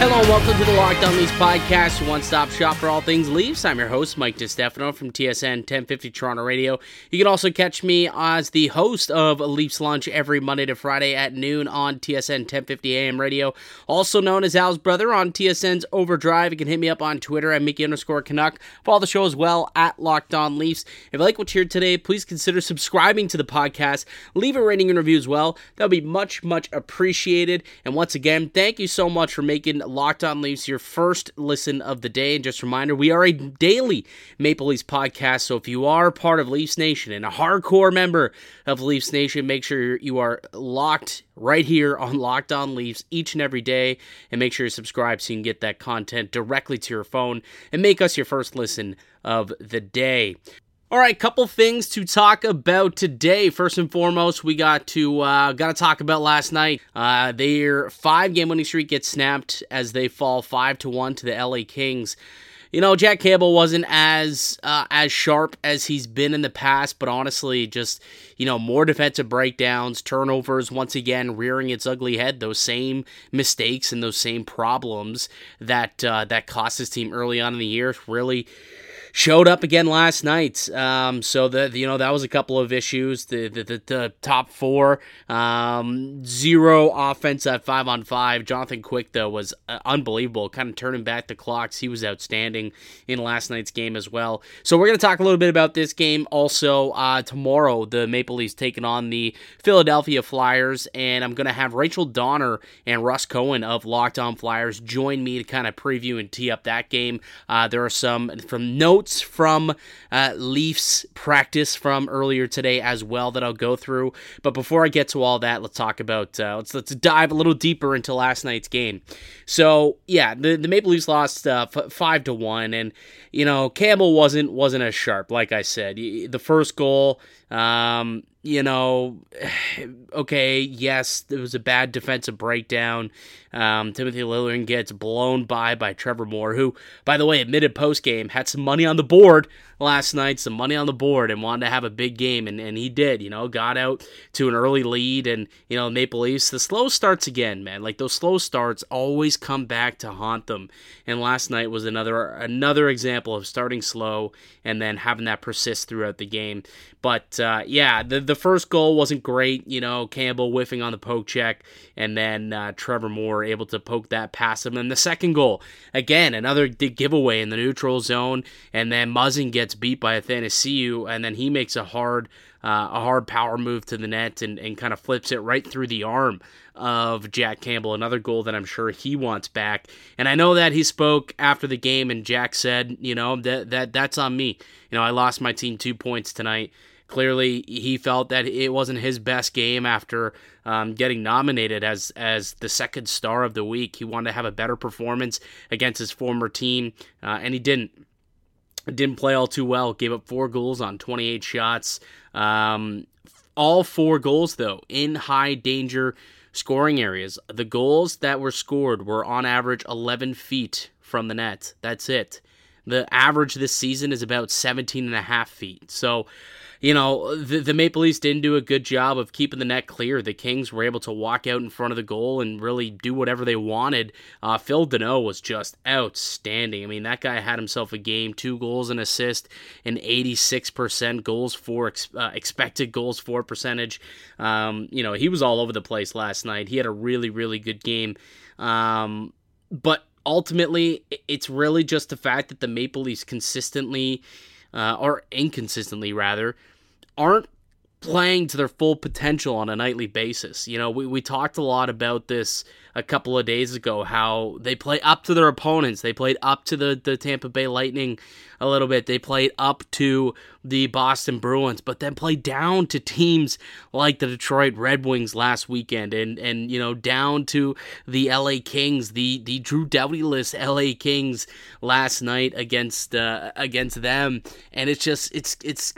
Hello and welcome to the Locked On Leafs podcast, one stop shop for all things Leafs. I'm your host, Mike DiStefano from TSN 1050 Toronto Radio. You can also catch me as the host of Leafs Lunch every Monday to Friday at noon on TSN 1050 AM radio, also known as Al's Brother on TSN's Overdrive. You can hit me up on Twitter at Mickey underscore Canuck. Follow the show as well at Locked On Leafs. If you like what you heard today, please consider subscribing to the podcast. Leave a rating and review as well. That would be much, much appreciated. And once again, thank you so much for making Locked On Leafs, your first listen of the day. And just a reminder, we are a daily Maple Leafs podcast. So if you are part of Leafs Nation and a hardcore member of Leafs Nation, make sure you are locked right here on Locked On Leafs each and every day. And make sure you subscribe so you can get that content directly to your phone and make us your first listen of the day. All right, couple things to talk about today. First and foremost, we got to uh, got to talk about last night. Uh, their five game winning streak gets snapped as they fall five to one to the LA Kings. You know, Jack Campbell wasn't as uh, as sharp as he's been in the past, but honestly, just you know, more defensive breakdowns, turnovers, once again rearing its ugly head. Those same mistakes and those same problems that uh, that cost his team early on in the year really showed up again last night. Um, so the you know that was a couple of issues. The the, the, the top four, um, zero offense at five on five. Jonathan Quick though was uh, unbelievable, kind of turning back the clocks. He was outstanding in last night's game as well. So we're gonna talk a little bit about this game also uh, tomorrow. The Maple Leafs taking on the Philadelphia Flyers, and I'm gonna have Rachel Donner and Russ Cohen of Locked On Flyers join me to kind of preview and tee up that game. Uh, there are some from from uh, Leafs practice from earlier today as well that I'll go through. But before I get to all that, let's talk about uh, let's let's dive a little deeper into last night's game. So yeah, the, the Maple Leafs lost uh, f- five to one, and you know Campbell wasn't wasn't as sharp. Like I said, the first goal. Um, you know, okay, yes, it was a bad defensive breakdown. Um, Timothy Liljegren gets blown by by Trevor Moore, who, by the way, admitted post game had some money on the board last night, some money on the board, and wanted to have a big game, and, and he did. You know, got out to an early lead, and you know, Maple Leafs. The slow starts again, man. Like those slow starts always come back to haunt them. And last night was another another example of starting slow and then having that persist throughout the game. But uh, yeah, the the first goal wasn't great. You know, Campbell whiffing on the poke check, and then uh, Trevor Moore able to poke that past him. And the second goal, again, another giveaway in the neutral zone, and then Muzzin gets beat by Athanasiou, and then he makes a hard uh, a hard power move to the net and, and kind of flips it right through the arm of Jack Campbell. Another goal that I'm sure he wants back. And I know that he spoke after the game, and Jack said, you know, that that that's on me. You know, I lost my team two points tonight. Clearly, he felt that it wasn't his best game after um, getting nominated as as the second star of the week. He wanted to have a better performance against his former team, uh, and he didn't didn't play all too well. Gave up four goals on 28 shots. Um, all four goals, though, in high danger scoring areas. The goals that were scored were on average 11 feet from the net. That's it. The average this season is about 17 and a half feet. So, you know, the, the Maple Leafs didn't do a good job of keeping the net clear. The Kings were able to walk out in front of the goal and really do whatever they wanted. Uh, Phil Danault was just outstanding. I mean, that guy had himself a game, two goals and assist, and 86% goals for ex- uh, expected goals for percentage. Um, you know, he was all over the place last night. He had a really, really good game. Um, but ultimately, it's really just the fact that the Maple Leafs consistently, uh, or inconsistently rather, aren't playing to their full potential on a nightly basis. You know, we, we talked a lot about this a couple of days ago, how they play up to their opponents. They played up to the, the Tampa Bay Lightning a little bit. They played up to the Boston Bruins, but then played down to teams like the Detroit Red Wings last weekend and, and you know, down to the LA Kings, the, the Drew Doughty-less LA Kings last night against uh, against them. And it's just it's it's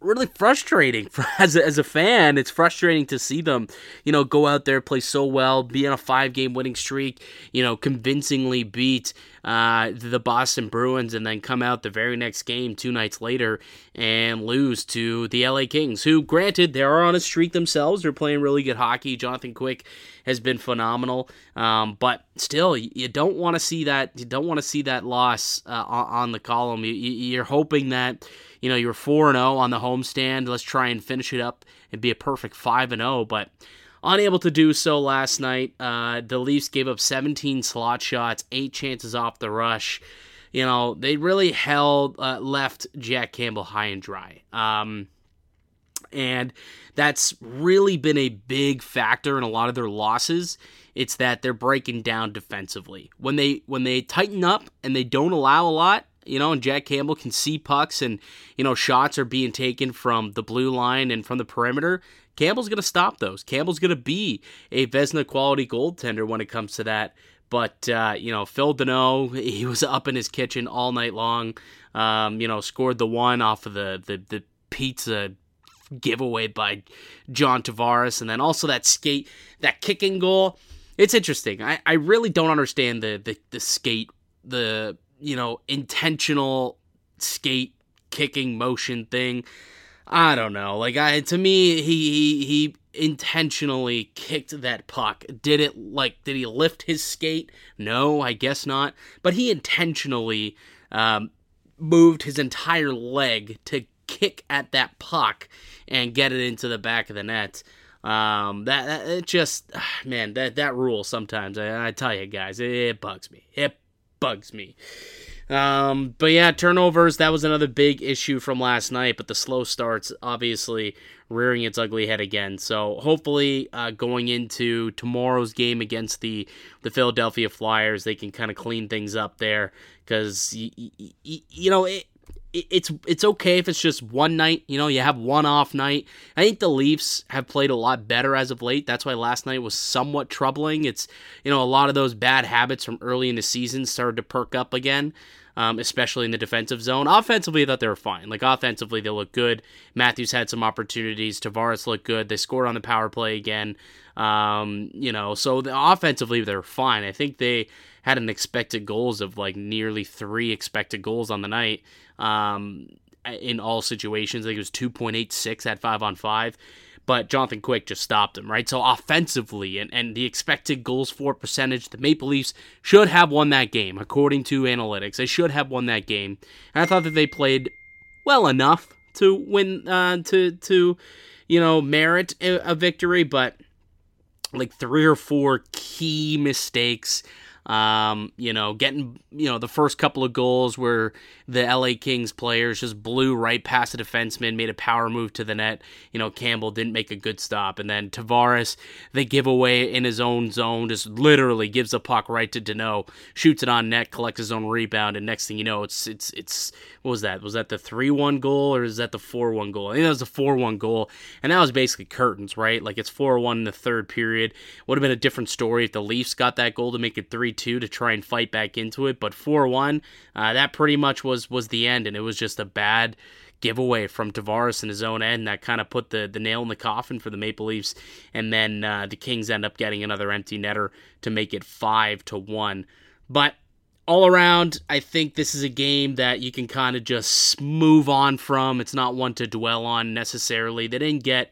really frustrating for, as a, as a fan. It's frustrating to see them, you know, go out there play so well, be on a five game winning streak, you know, convincingly beat uh, the Boston Bruins, and then come out the very next game two nights later and lose to the LA Kings, who, granted, they are on a streak themselves. They're playing really good hockey. Jonathan Quick has been phenomenal, um, but still, you don't want to see that. You don't want to see that loss uh, on the column. You, you're hoping that you know, you're 4 0 on the homestand. Let's try and finish it up and be a perfect 5 0. But unable to do so last night. Uh, the Leafs gave up 17 slot shots, eight chances off the rush. You know, they really held, uh, left Jack Campbell high and dry. Um, and that's really been a big factor in a lot of their losses. It's that they're breaking down defensively. When they when they tighten up and they don't allow a lot, you know, and Jack Campbell can see pucks and, you know, shots are being taken from the blue line and from the perimeter. Campbell's going to stop those. Campbell's going to be a Vezina quality goaltender when it comes to that. But, uh, you know, Phil Danault, he was up in his kitchen all night long, um, you know, scored the one off of the, the, the pizza giveaway by John Tavares. And then also that skate, that kicking goal. It's interesting. I, I really don't understand the, the, the skate, the you know, intentional skate kicking motion thing. I don't know. Like I to me he he, he intentionally kicked that puck. Did it like did he lift his skate? No, I guess not. But he intentionally um, moved his entire leg to kick at that puck and get it into the back of the net. Um, that, that it just man that that rule sometimes I, I tell you guys it, it bugs me. It bugs me. Um, but yeah, turnovers, that was another big issue from last night, but the slow starts obviously rearing its ugly head again. So hopefully, uh, going into tomorrow's game against the, the Philadelphia Flyers, they can kind of clean things up there because, y- y- y- you know, it, it's it's okay if it's just one night. You know, you have one off night. I think the Leafs have played a lot better as of late. That's why last night was somewhat troubling. It's you know a lot of those bad habits from early in the season started to perk up again. Um, especially in the defensive zone. Offensively, I thought they were fine. Like offensively, they looked good. Matthews had some opportunities. Tavares looked good. They scored on the power play again. Um, you know, so the, offensively they're fine. I think they had an expected goals of like nearly three expected goals on the night um, in all situations. I think it was 2.86 at five on five. But Jonathan Quick just stopped him, right? So offensively and, and the expected goals for percentage, the Maple Leafs should have won that game, according to analytics. They should have won that game. And I thought that they played well enough to win uh, to to you know merit a, a victory, but like three or four key mistakes um, you know, getting you know the first couple of goals where the LA Kings players just blew right past the defenseman, made a power move to the net. You know, Campbell didn't make a good stop, and then Tavares they give away in his own zone, just literally gives the puck right to Danault, shoots it on net, collects his own rebound, and next thing you know, it's it's it's what was that? Was that the three one goal or is that the four one goal? I think that was the four one goal, and that was basically curtains, right? Like it's four one in the third period. Would have been a different story if the Leafs got that goal to make it three 2 to try and fight back into it. But 4 1, uh, that pretty much was, was the end. And it was just a bad giveaway from Tavares in his own end that kind of put the, the nail in the coffin for the Maple Leafs. And then uh, the Kings end up getting another empty netter to make it 5 to 1. But all around, I think this is a game that you can kind of just move on from. It's not one to dwell on necessarily. They didn't get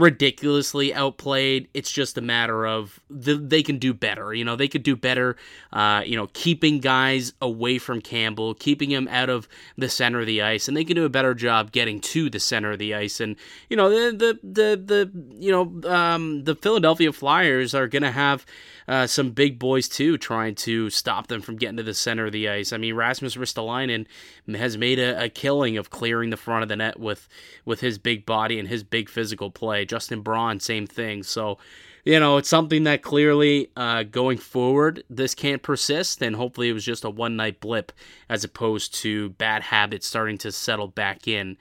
ridiculously outplayed. It's just a matter of the, they can do better. You know, they could do better. Uh, you know, keeping guys away from Campbell, keeping him out of the center of the ice, and they can do a better job getting to the center of the ice. And you know, the the the, the you know um, the Philadelphia Flyers are going to have uh, some big boys too, trying to stop them from getting to the center of the ice. I mean, Rasmus Ristolainen has made a, a killing of clearing the front of the net with with his big body and his big physical play. Justin Braun, same thing. So, you know, it's something that clearly uh, going forward, this can't persist. And hopefully it was just a one night blip as opposed to bad habits starting to settle back in.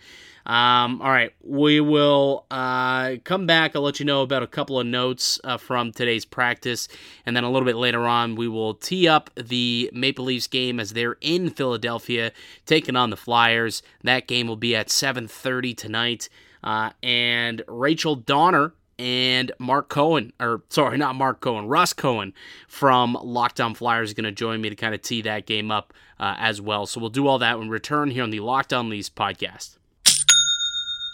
Um, all right, we will uh, come back. I'll let you know about a couple of notes uh, from today's practice, and then a little bit later on, we will tee up the Maple Leafs game as they're in Philadelphia taking on the Flyers. That game will be at 7:30 tonight. Uh, and Rachel Donner and Mark Cohen, or sorry, not Mark Cohen, Ross Cohen from Locked On Flyers is going to join me to kind of tee that game up uh, as well. So we'll do all that when we return here on the Locked On Leafs podcast.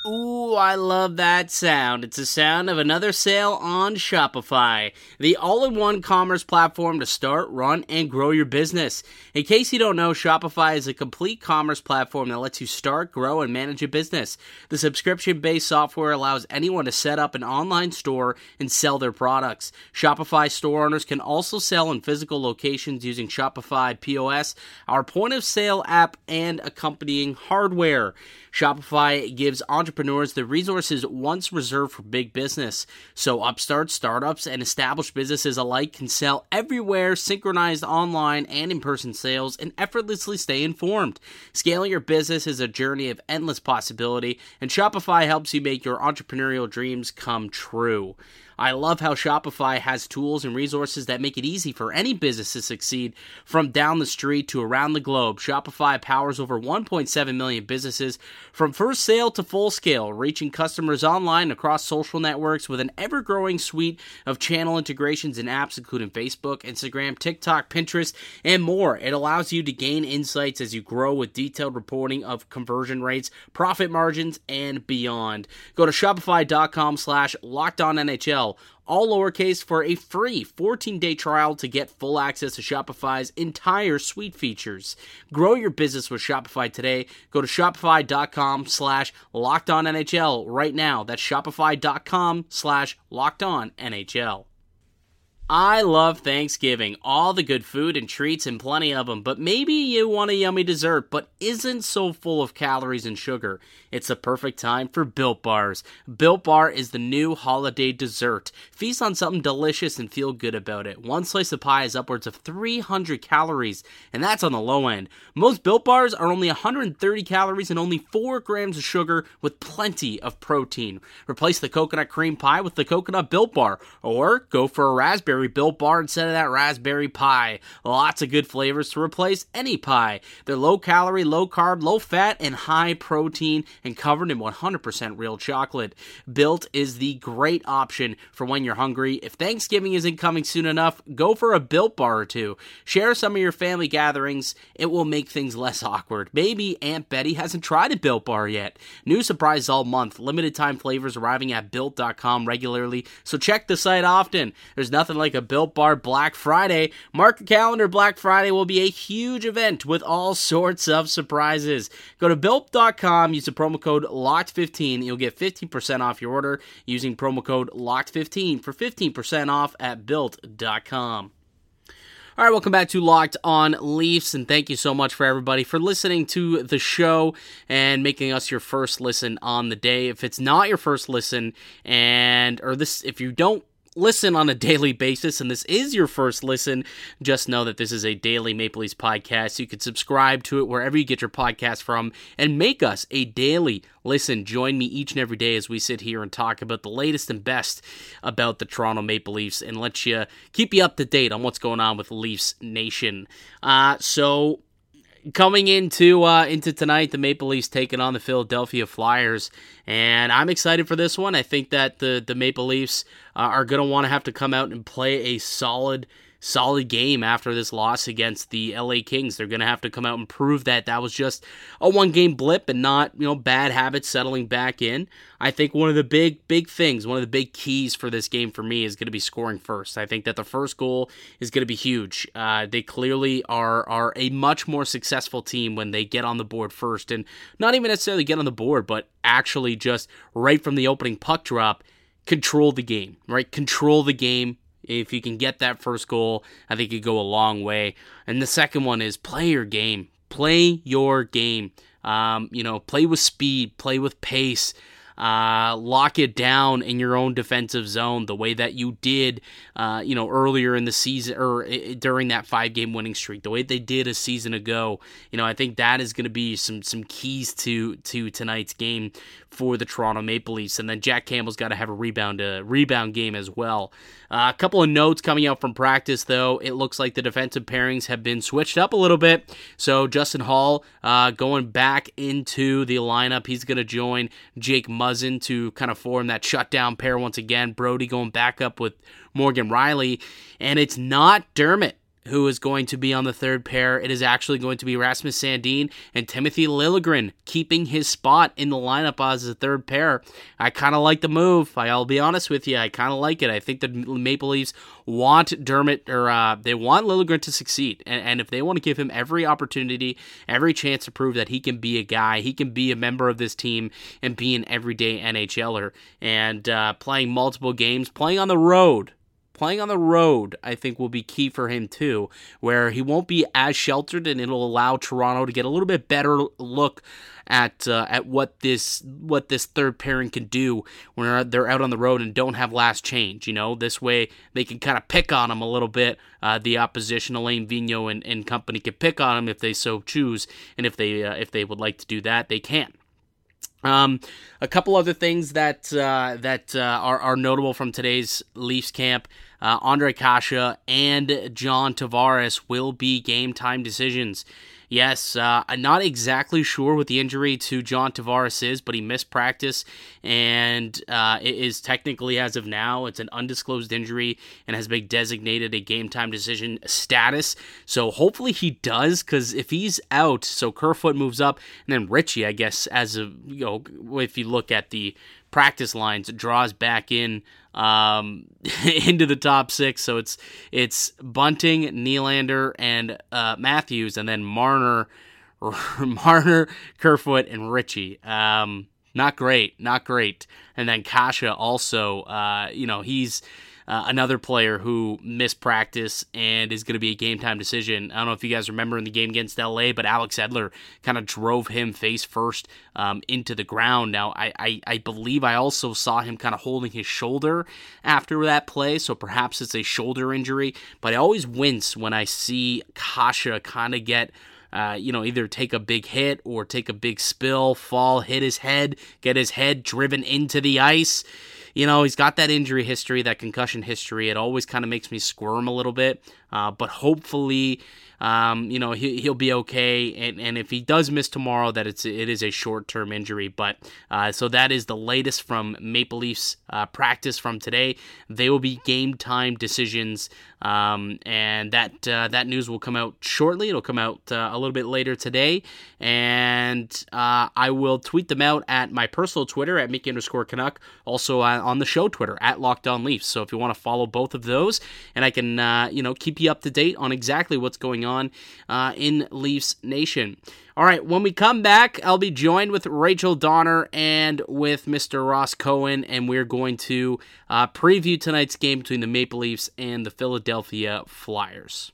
Ooh, I love that sound. It's the sound of another sale on Shopify, the all in one commerce platform to start, run, and grow your business. In case you don't know, Shopify is a complete commerce platform that lets you start, grow, and manage a business. The subscription based software allows anyone to set up an online store and sell their products. Shopify store owners can also sell in physical locations using Shopify POS, our point of sale app, and accompanying hardware. Shopify gives entrepreneurs the resources once reserved for big business. So upstarts, startups, and established businesses alike can sell everywhere, synchronized online and in person sales, and effortlessly stay informed. Scaling your business is a journey of endless possibility, and Shopify helps you make your entrepreneurial dreams come true. I love how Shopify has tools and resources that make it easy for any business to succeed from down the street to around the globe. Shopify powers over 1.7 million businesses from first sale to full scale, reaching customers online across social networks with an ever growing suite of channel integrations and apps, including Facebook, Instagram, TikTok, Pinterest, and more. It allows you to gain insights as you grow with detailed reporting of conversion rates, profit margins, and beyond. Go to shopify.com slash locked on NHL all lowercase, for a free 14 day trial to get full access to Shopify's entire suite features. Grow your business with Shopify today. Go to shopify.com slash locked on NHL right now. That's shopify.com slash locked on NHL. I love Thanksgiving, all the good food and treats and plenty of them, but maybe you want a yummy dessert but isn't so full of calories and sugar. It's the perfect time for Built Bars. Built Bar is the new holiday dessert. Feast on something delicious and feel good about it. One slice of pie is upwards of 300 calories, and that's on the low end. Most Built Bars are only 130 calories and only 4 grams of sugar with plenty of protein. Replace the coconut cream pie with the coconut Built Bar, or go for a raspberry raspberry built bar instead of that raspberry pie. Lots of good flavors to replace any pie. They're low calorie, low carb, low fat, and high protein, and covered in 100% real chocolate. Built is the great option for when you're hungry. If Thanksgiving isn't coming soon enough, go for a built bar or two. Share some of your family gatherings, it will make things less awkward. Maybe Aunt Betty hasn't tried a built bar yet. New surprises all month, limited time flavors arriving at built.com regularly, so check the site often. There's nothing like like a Built Bar Black Friday. Mark a calendar, Black Friday will be a huge event with all sorts of surprises. Go to built.com, use the promo code LOCKED15. You'll get 15% off your order using promo code LOCKED15 for 15% off at built.com. All right, welcome back to Locked On Leafs, and thank you so much for everybody for listening to the show and making us your first listen on the day. If it's not your first listen, and or this, if you don't listen on a daily basis and this is your first listen, just know that this is a daily Maple Leafs podcast. You can subscribe to it wherever you get your podcast from and make us a daily listen. Join me each and every day as we sit here and talk about the latest and best about the Toronto Maple Leafs and let you keep you up to date on what's going on with Leafs Nation. Uh, so coming into uh, into tonight, the Maple Leafs taking on the Philadelphia Flyers, and I'm excited for this one. I think that the the Maple Leafs uh, are going to want to have to come out and play a solid solid game after this loss against the LA Kings. They're going to have to come out and prove that that was just a one game blip and not, you know, bad habits settling back in. I think one of the big, big things, one of the big keys for this game for me is going to be scoring first. I think that the first goal is going to be huge. Uh, they clearly are are a much more successful team when they get on the board first, and not even necessarily get on the board, but actually just right from the opening puck drop control the game, right? Control the game, if you can get that first goal, I think you go a long way. And the second one is play your game. Play your game. Um, you know, play with speed, play with pace. uh, lock it down in your own defensive zone the way that you did, uh, you know, earlier in the season or during that five game winning streak, the way they did a season ago. You know, I think that is going to be some some keys to to tonight's game for the Toronto Maple Leafs. And then Jack Campbell's got to have a rebound a rebound game as well. Uh, a couple of notes coming out from practice, though. It looks like the defensive pairings have been switched up a little bit. So Justin Holl uh, going back into the lineup. He's going to join Jake Muzzin to kind of form that shutdown pair once again. Brodie going back up with Morgan Rielly. And it's not Dermott who is going to be on the third pair. It is actually going to be Rasmus Sandin and Timothy Liljegren keeping his spot in the lineup as a third pair. I kind of like the move. I'll be honest with you. I kind of like it. I think the Maple Leafs want Dermott or uh, they want Liljegren to succeed, and, and if they want to give him every opportunity, every chance to prove that he can be a guy, he can be a member of this team and be an everyday NHLer, and uh, playing multiple games, playing on the road playing on the road, I think, will be key for him too, where he won't be as sheltered, and it'll allow Toronto to get a little bit better look at uh, at what this what this third pairing can do when they're out on the road and don't have last change. You know, this way they can kind of pick on him a little bit. Uh, the opposition, Alain Vigneault and, and company, can pick on him if they so choose, and if they uh, if they would like to do that, they can. Um, a couple other things that uh, that uh, are, are notable from today's Leafs camp: uh, Ondrej Kase and John Tavares will be game time decisions. Yes, uh, I'm not exactly sure what the injury to John Tavares is, but he missed practice, and uh, it is technically, as of now, it's an undisclosed injury and has been designated a game time decision status. So hopefully he does, because if he's out, so Kerfoot moves up, and then Ritchie, I guess, as a you know, if you look at the practice lines, draws back in um, into the top six. So it's it's Bunting, Nylander, and uh, Matthews, and then Marner, Marner, Kerfoot, and Ritchie. Um, not great, not great. And then Kase also, uh, you know, he's uh, another player who missed practice and is going to be a game time decision. I don't know if you guys remember in the game against LA, but Alex Edler kind of drove him face first um, into the ground. Now, I, I, I believe I also saw him kind of holding his shoulder after that play, so perhaps it's a shoulder injury. But I always wince when I see Kase kind of get. Uh, you know, either take a big hit or take a big spill, fall, hit his head, get his head driven into the ice you know, he's got that injury history, that concussion history. It always kind of makes me squirm a little bit. Uh, but hopefully, um, you know, he, he'll be okay. And, and if he does miss tomorrow, that it's it is a short term injury. But uh, so that is the latest from Maple Leafs uh, practice from today. They will be game time decisions, um, and that uh, that news will come out shortly. It'll come out uh, a little bit later today, and uh, I will tweet them out at my personal Twitter at Mickey underscore Canuck. Also on the show Twitter at Locked On Leafs. So if you want to follow both of those, and I can you know keep you up to date on exactly what's going on uh, in Leafs Nation. All right, when we come back, I'll be joined with Rachel Donner and with Mr. Ross Cohen, and we're going to uh, preview tonight's game between the Maple Leafs and the Philadelphia Flyers.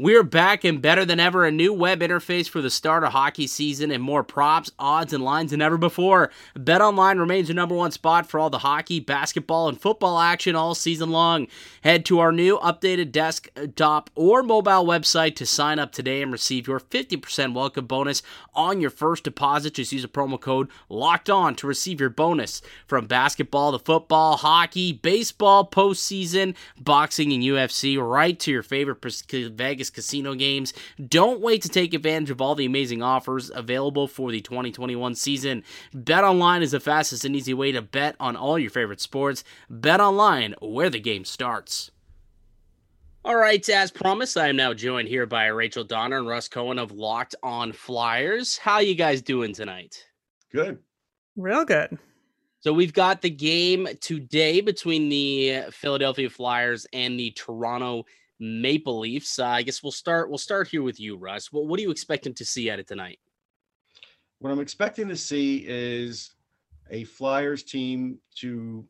We're back and better than ever. A new web interface for the start of hockey season and more props, odds, and lines than ever before. BetOnline remains your number one spot for all the hockey, basketball, and football action all season long. Head to our new updated desktop or mobile website to sign up today and receive your 50% welcome bonus on your first deposit. Just use a promo code LOCKED ON to receive your bonus. From basketball to football, hockey, baseball, postseason, boxing, and UFC, right to your favorite Vegas Vegas casino games. Don't wait to take advantage of all the amazing offers available for the 2021 season. Bet online is the fastest and easy way to bet on all your favorite sports. Bet online, where the game starts. All right, as promised, I am now joined here by Rachel Donner and Russ Cohen of Locked On Flyers. How you guys doing tonight? Good. Real good. So we've got the game today between the Philadelphia Flyers and the Toronto Maple Leafs. Uh, I guess we'll start. We'll start here with you, Russ. What What are you expecting to see at it tonight? What I'm expecting to see is a Flyers team to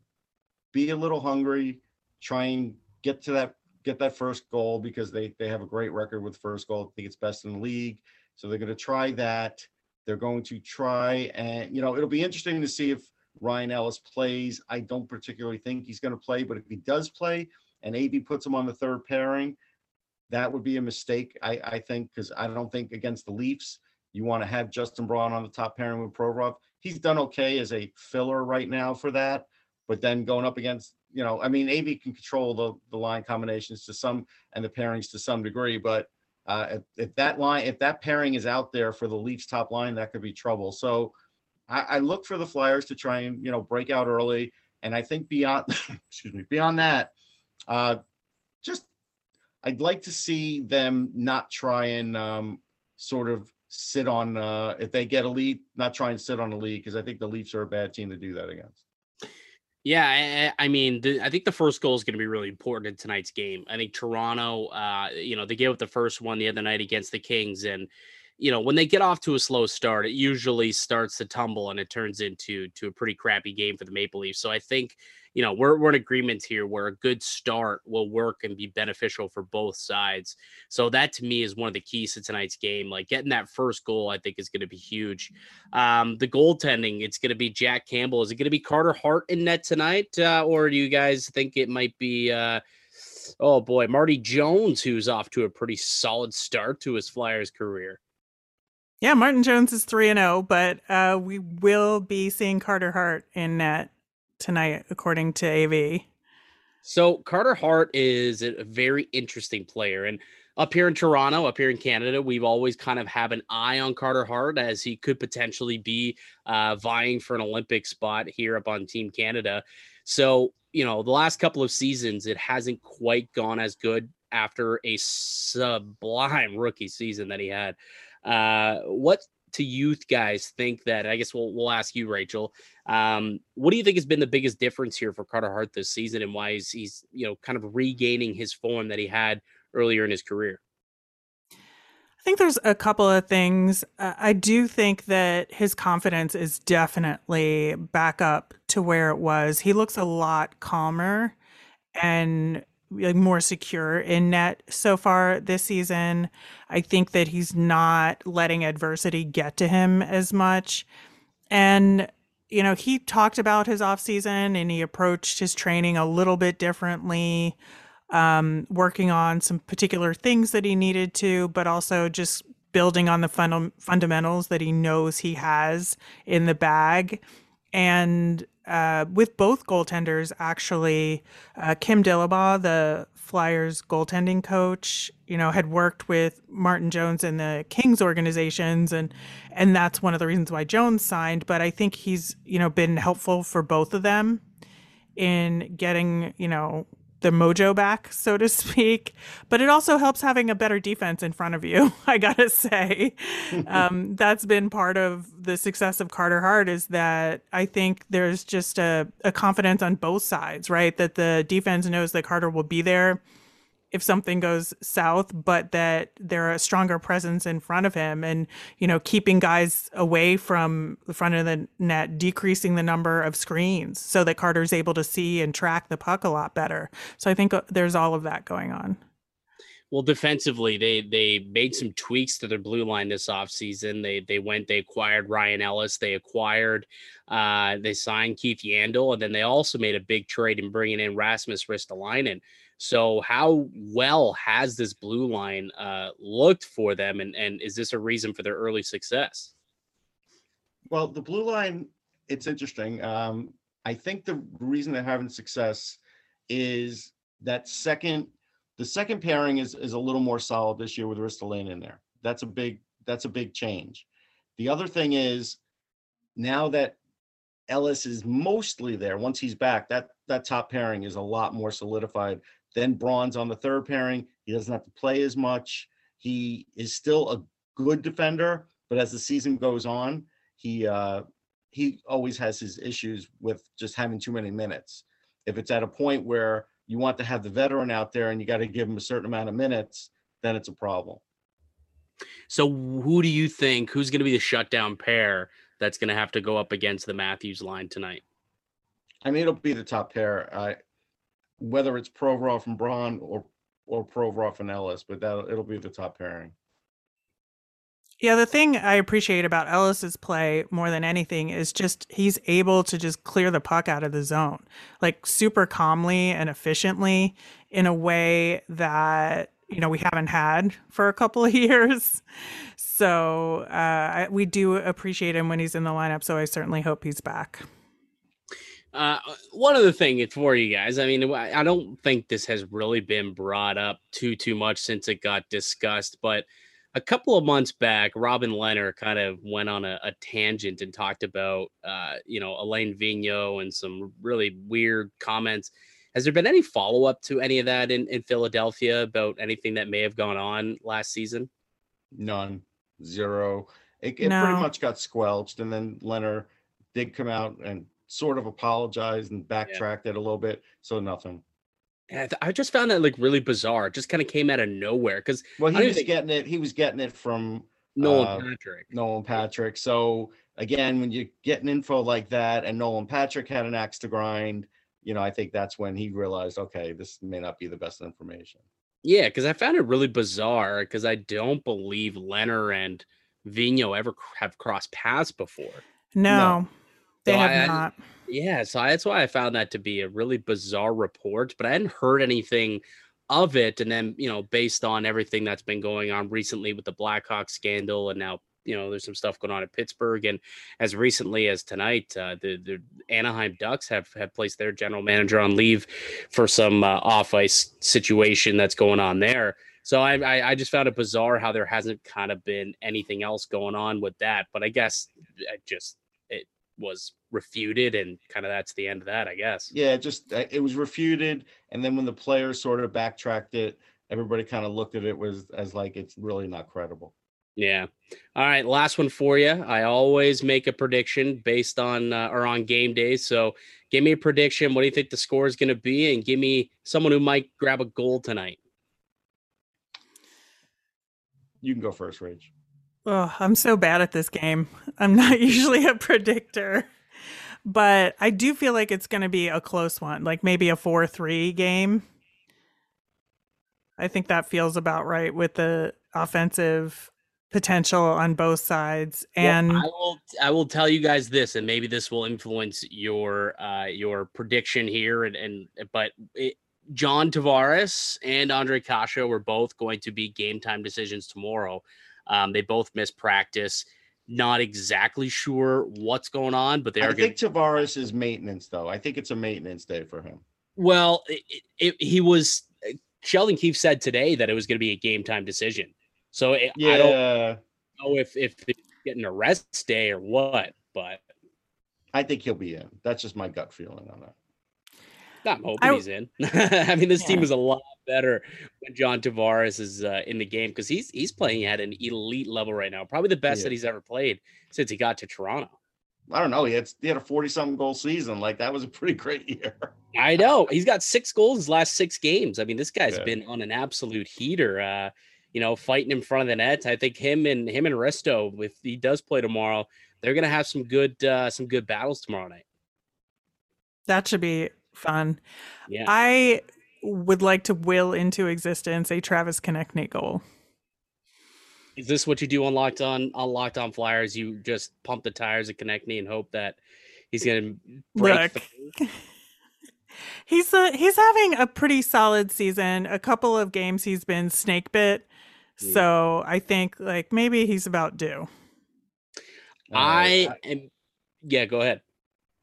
be a little hungry, try and get to that get that first goal because they they have a great record with first goal. I think it's best in the league. So they're going to try that. They're going to try and you know it'll be interesting to see if Ryan Ellis plays. I don't particularly think he's going to play, but if he does play and AV puts him on the third pairing, that would be a mistake, I, I think, because I don't think against the Leafs, you want to have Justin Braun on the top pairing with Provorov. He's done okay as a filler right now for that, but then going up against, you know, I mean, AV can control the, the line combinations to some and the pairings to some degree, but uh, if, if that line, if that pairing is out there for the Leafs top line, that could be trouble. So I, I look for the Flyers to try and, you know, break out early. And I think beyond, excuse me, beyond that, uh, just I'd like to see them not try and um, sort of sit on uh, if they get a lead, not try and sit on the lead because I think the Leafs are a bad team to do that against. Yeah, I, I mean, the, I think the first goal is going to be really important in tonight's game. I think Toronto, uh, you know, they gave up the first one the other night against the Kings, and you know, when they get off to a slow start, it usually starts to tumble and it turns into to a pretty crappy game for the Maple Leafs. So I think you know, we're, we're in agreement here where a good start will work and be beneficial for both sides. So that to me is one of the keys to tonight's game. Like getting that first goal, I think is going to be huge. Um, the goaltending, it's going to be Jack Campbell. Is it going to be Carter Hart in net tonight? Uh, or do you guys think it might be, uh, oh boy, Marty Jones, who's off to a pretty solid start to his Flyers career? Yeah, Martin Jones is 3 and 0, but uh, we will be seeing Carter Hart in net tonight, according to AV. So Carter Hart is a very interesting player, and up here in Toronto, up here in Canada, we've always kind of have an eye on Carter Hart as he could potentially be uh, vying for an Olympic spot here up on Team Canada. So you know, the last couple of seasons, it hasn't quite gone as good after a sublime rookie season that he had. Uh, what to youth guys think that I guess we'll we'll ask you, Rachel. Um, what do you think has been the biggest difference here for Carter Hart this season, and why he's, he's you know kind of regaining his form that he had earlier in his career? I think there's a couple of things. Uh, I do think that his confidence is definitely back up to where it was. He looks a lot calmer and like more secure in net so far this season. I think that he's not letting adversity get to him as much. And you know, he talked about his off season and he approached his training a little bit differently, um, working on some particular things that he needed to, but also just building on the fund- fundamentals that he knows he has in the bag. And uh, with both goaltenders, actually, uh, Kim Dillabaugh, the Flyers goaltending coach, you know, had worked with Martin Jones in the Kings organizations, and and that's one of the reasons why Jones signed. But I think he's you know been helpful for both of them in getting you know the mojo back, so to speak. But it also helps having a better defense in front of you. I gotta say, um, that's been part of the success of Carter Hart. Is that I think there's just a, a confidence on both sides, right? That the defense knows that Carter will be there if something goes south, but that they're a stronger presence in front of him and, you know, keeping guys away from the front of the net, decreasing the number of screens so that Carter's able to see and track the puck a lot better. So I think uh, there's all of that going on. Well, defensively, they they made some tweaks to their blue line this offseason. They they went, they acquired Ryan Ellis, they acquired, uh, they signed Keith Yandle, and then they also made a big trade in bringing in Rasmus Ristolainen. So, how well has this blue line uh, looked for them, and and is this a reason for their early success? Well, the blue line, it's interesting. Um, I think the reason they're having success is that second, the second pairing is is a little more solid this year with Ristolainen in there. That's a big that's a big change. The other thing is now that Ellis is mostly there. Once he's back, that that top pairing is a lot more solidified then Braun's on the third pairing. He doesn't have to play as much. He is still a good defender, but as the season goes on, he uh, he always has his issues with just having too many minutes. If it's at a point where you want to have the veteran out there and you got to give him a certain amount of minutes, then it's a problem. So, who do you think who's going to be the shutdown pair that's going to have to go up against the Matthews line tonight? I mean, it'll be the top pair. I whether it's Provorov and Braun or or Provorov and Ellis, but that it'll be the top pairing. Yeah, the thing I appreciate about Ellis's play more than anything is just he's able to just clear the puck out of the zone, like super calmly and efficiently in a way that you know we haven't had for a couple of years. So uh, we do appreciate him when he's in the lineup. So I certainly hope he's back. Uh, one other thing it's for you guys. I mean, I don't think this has really been brought up too too much since it got discussed, but a couple of months back, Robin Lehner kind of went on a, a tangent and talked about, uh, you know, Alain Vigneault and some really weird comments. Has there been any follow up to any of that in, in Philadelphia about anything that may have gone on last season? None, zero. It, it No. pretty much got squelched, and then Lehner did come out and sort of apologized and backtracked it a little bit. So nothing. And I, th- I just found that like really bizarre. It just kind of came out of nowhere because Well, he was think- getting it. He was getting it from Nolan Uh, Patrick. Nolan Patrick. So again, when you're getting info like that, and Nolan Patrick had an axe to grind, you know, I think that's when he realized, okay, this may not be the best information. Yeah, because I found it really bizarre because I don't believe Lehner and Vino ever cr- have crossed paths before. No, they So have I- I- not. Yeah, so that's why I found that to be a really bizarre report, but I hadn't heard anything of it. And then, you know, based on everything that's been going on recently with the Blackhawks scandal, and now, you know, there's some stuff going on at Pittsburgh. And as recently as tonight, uh, the, the Anaheim Ducks have, have placed their general manager on leave for some uh, off ice situation that's going on there. So I, I I just found it bizarre how there hasn't kind of been anything else going on with that. But I guess I just it was refuted and kind of that's the end of that, I guess. Yeah, just uh, it was refuted, and then when the players sort of backtracked it, everybody kind of looked at it was as like it's really not credible. Yeah. All right, last one for you. I always make a prediction based on uh, or on game days. So give me a prediction. What do you think the score is going to be, and give me someone who might grab a goal tonight. You can go first, Rage. Oh, I'm so bad at this game. I'm not usually a predictor, but I do feel like it's going to be a close one, like maybe a 4 3 game. I think that feels about right with the offensive potential on both sides. And well, I will I will tell you guys this, and maybe this will influence your uh, your prediction here. And and but it, John Tavares and Ondrej Kase were both going to be game time decisions tomorrow. Um, they both missed practice. Not exactly sure what's going on, but they are. going. think Tavares is maintenance, though. I think it's a maintenance day for him. Well, it, it, he was. Uh, Sheldon Keefe said today that it was going to be a game time decision. So it, I don't know if if it's getting a rest day or what, but I think he'll be in. That's just my gut feeling on that. I'm hoping I- he's in. I mean, this team is a lot better when John Tavares is uh, in the game because he's he's playing at an elite level right now, probably the best Yeah. that he's ever played since he got to Toronto. I don't know. He had he had a forty something goal season. Like that was a pretty great year. I know he's got six goals his last six games. I mean, this guy's Yeah. been on an absolute heater. Uh, you know, fighting in front of the net. I think him and him and Resto, if he does play tomorrow, they're gonna have some good uh, some good battles tomorrow night. that should be fun. Yeah. I would like to will into existence a Travis Konecny goal. Is this what you do on Locked On on Locked On Flyers? You just pump the tires of Konechny and hope that he's gonna break Look, through? he's uh, he's having a pretty solid season. A couple of games he's been snake bit, Mm. so I think like maybe he's about due. I Uh, am. Yeah, go ahead.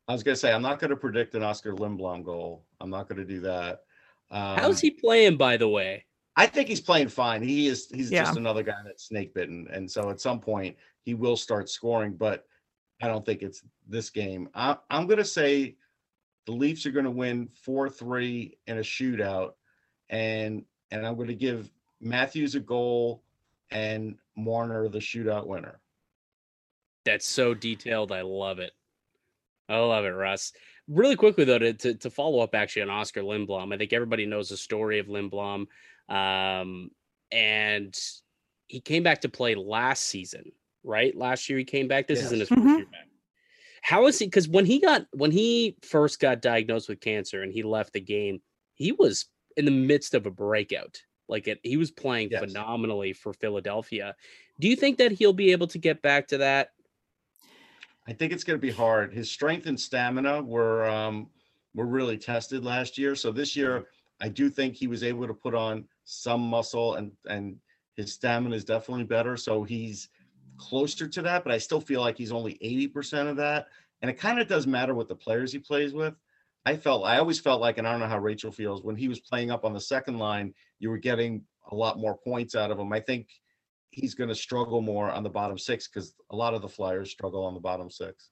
I was gonna say I'm not gonna predict an Oscar Lindblom goal. I'm not gonna do that. Um, How's he playing, by the way? I think he's playing fine. He is. He's Yeah. just another guy that's snake bitten, and so at some point he will start scoring. But I don't think it's this game. I, I'm going to say the Leafs are going to win four three in a shootout, and and I'm going to give Matthews a goal and Marner the shootout winner. That's so detailed. I love it. I love it, Russ. Really quickly though, to, to, to follow up actually on Oscar Lindblom, I think everybody knows the story of Lindblom, um, and he came back to play last season, right? Last year he came back. This isn't his Yes. first year back. How is he? Because when he got when he first got diagnosed with cancer and he left the game, he was in the midst of a breakout. Like it, he was playing Yes. phenomenally for Philadelphia. Do you think that he'll be able to get back to that? I think it's going to be hard. His strength and stamina were um, were really tested last year. So this year, I do think he was able to put on some muscle, and and his stamina is definitely better. So he's closer to that, but I still feel like he's only eighty percent of that. And it kind of does matter what the players he plays with. I felt I always felt like, and I don't know how Rachel feels when he was playing up on the second line, you were getting a lot more points out of him. I think he's going to struggle more on the bottom six because a lot of the Flyers struggle on the bottom six.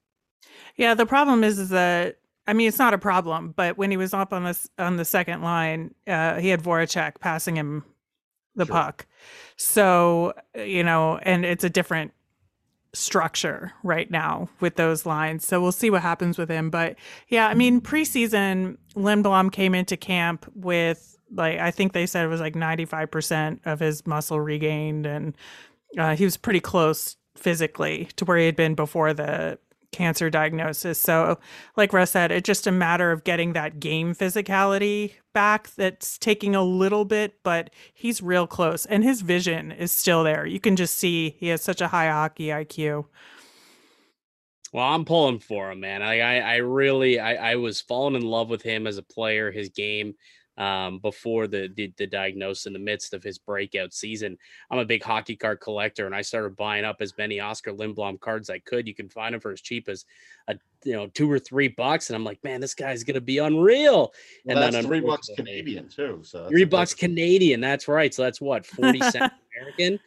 Yeah, the problem is, is that I mean it's not a problem, but when he was up on this on the second line, uh, he had Voracek passing him the Sure. puck. So you know, and it's a different structure right now with those lines. So we'll see what happens with him. But yeah, I mean preseason, Lindblom came into camp with like I think they said it was like ninety five percent of his muscle regained, and uh, he was pretty close physically to where he had been before the cancer diagnosis. So, like Russ said, it's just a matter of getting that game physicality back that's taking a little bit, but he's real close and his vision is still there. You can just see he has such a high hockey IQ. Well, I'm pulling for him, man. I, I, I really, I, I was falling in love with him as a player, his game, um, before the, the the diagnosis in the midst of his breakout season. I'm a big hockey card collector, and I started buying up as many Oskar Lindblom cards I could. You can find them for as cheap as a you know two or three bucks, and I'm like, man, this guy's gonna be unreal. Well, And then three bucks Canadian too. So Three bucks. Canadian. That's right. So that's what forty cents American.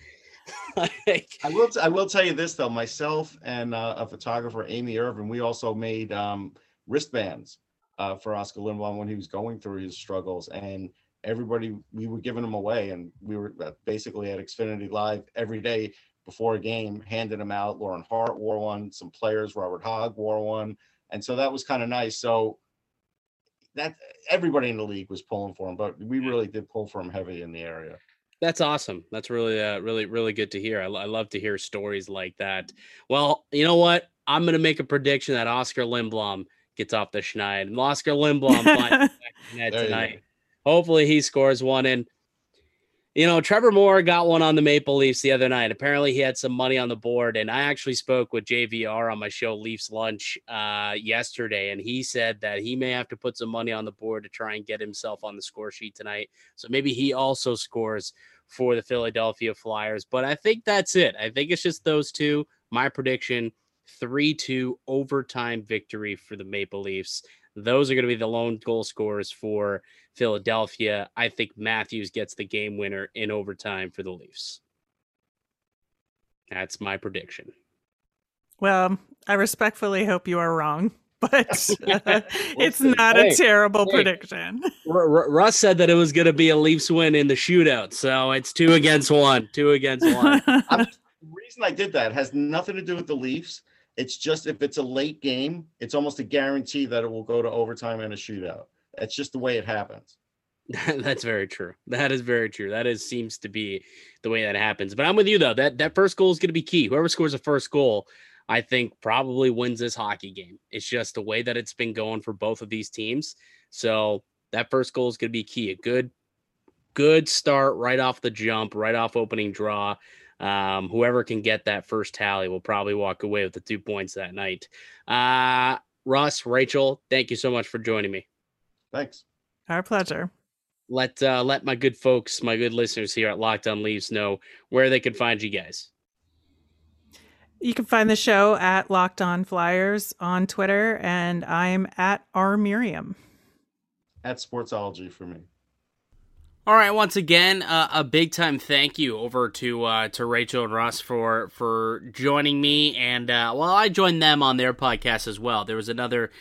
like, I will. T- I will tell you this though. Myself and uh, a photographer, Amy Irvin, we also made um, wristbands uh, for Oskar Lindblom when he was going through his struggles, and everybody we were giving them away, and we were uh, basically at Xfinity Live every day before a game, handing them out. Lauren Hart wore one. Some players, Robert Hagg wore one, and so that was kind of nice. So that everybody in the league was pulling for him, but we really did pull for him heavy in the area. That's awesome. That's really, uh, really, really good to hear. I, I love to hear stories like that. Well, you know what? I'm going to make a prediction that Oskar Lindblom gets off the schneid. And Oskar Lindblom finds the back of the net There you tonight. Hopefully, he scores one. And you know, Trevor Moore got one on the Maple Leafs the other night. Apparently, he had some money on the board, and I actually spoke with JVR on my show Leafs Lunch uh, yesterday, and he said that he may have to put some money on the board to try and get himself on the score sheet tonight. So maybe he also scores for the Philadelphia Flyers. But I think that's it. I think it's just those two. My prediction: three-two overtime victory for the Maple Leafs. Those are going to be the lone goal scorers for Philadelphia. I think Matthews gets the game winner in overtime for the Leafs. That's my prediction. Well, I respectfully hope you are wrong, but uh, it's not Hey, a terrible hey. prediction. R- R- Russ said that it was going to be a Leafs win in the shootout, so it's two against one. Two against one. I'm, the reason I did that has nothing to do with the Leafs. It's just if it's a late game, it's almost a guarantee that it will go to overtime and a shootout. That's just the way it happens. That's very true. That is very true. That is seems to be the way that happens. But I'm with you though. That that first goal is going to be key. Whoever scores the first goal, I think probably wins this hockey game. It's just the way that it's been going for both of these teams. So that first goal is going to be key. A good good start right off the jump, right off opening draw. Um, whoever can get that first tally will probably walk away with the two points that night. Uh, Russ, Rachel, thank you so much for joining me Thanks. Our pleasure. let uh, let my good folks, my good listeners here at Locked On Leafs know where they can find you guys. You can find the show at Locked On Flyers on Twitter, and I'm at R Miriam. At Sportsology for me. All right, once again, uh, a big time thank you over to uh, to Rachel and Russ for for joining me, and uh, well, I joined them on their podcast as well. There was another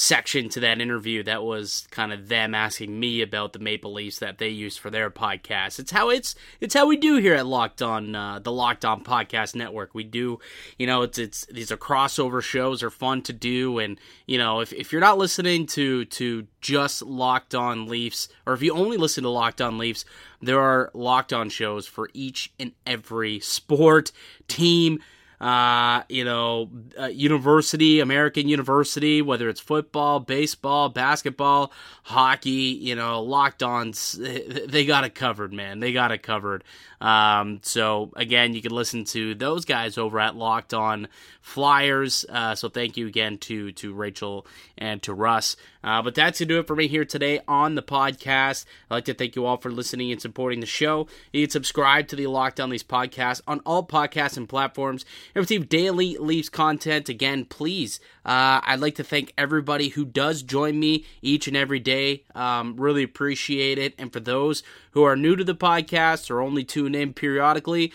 section to that interview that was kind of them asking me about the Maple Leafs that they use for their podcast. It's how it's it's how we do here at Locked On, uh, the Locked On Podcast Network. We do, you know, it's it's these are crossover shows are fun to do, and you know, if if you're not listening to to just Locked On Leafs, or if you only listen to Locked On Leafs, there are Locked On shows for each and every sport, team, uh, you know, uh, university, American university, whether it's football, baseball, basketball, hockey, you know, locked on, they got it covered, man. They got it covered. Um, so again, you can listen to those guys over at Locked On Flyers. Uh, so thank you again to to Rachel and to Russ. Uh, but that's to do it for me here today on the podcast. I'd like to thank you all for listening and supporting the show. You can subscribe to the Locked On Leafs podcast on all podcasts and platforms receive daily Leafs content. Again, please, uh, I'd like to thank everybody who does join me each and every day. Um, really appreciate it. And for those who are new to the podcast or only tune in periodically,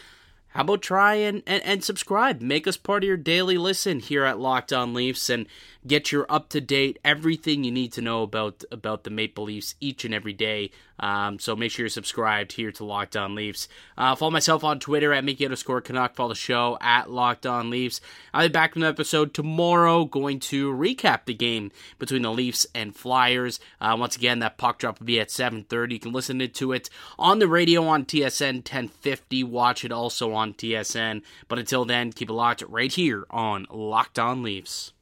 how about try and, and, and subscribe? Make us part of your daily listen here at Locked On Leafs and get your up to date everything you need to know about about the Maple Leafs each and every day. Um, so make sure you're subscribed here to Locked On Leafs. Uh, follow myself on Twitter at Mickey underscore Canuck. Follow the show at Locked On Leafs. I'll be back with an episode tomorrow, going to recap the game between the Leafs and Flyers. Uh, once again, that puck drop will be at 7:30. You can listen to it on the radio on TSN 1050. Watch it also on TSN. But until then, keep it locked right here on Locked On Leafs.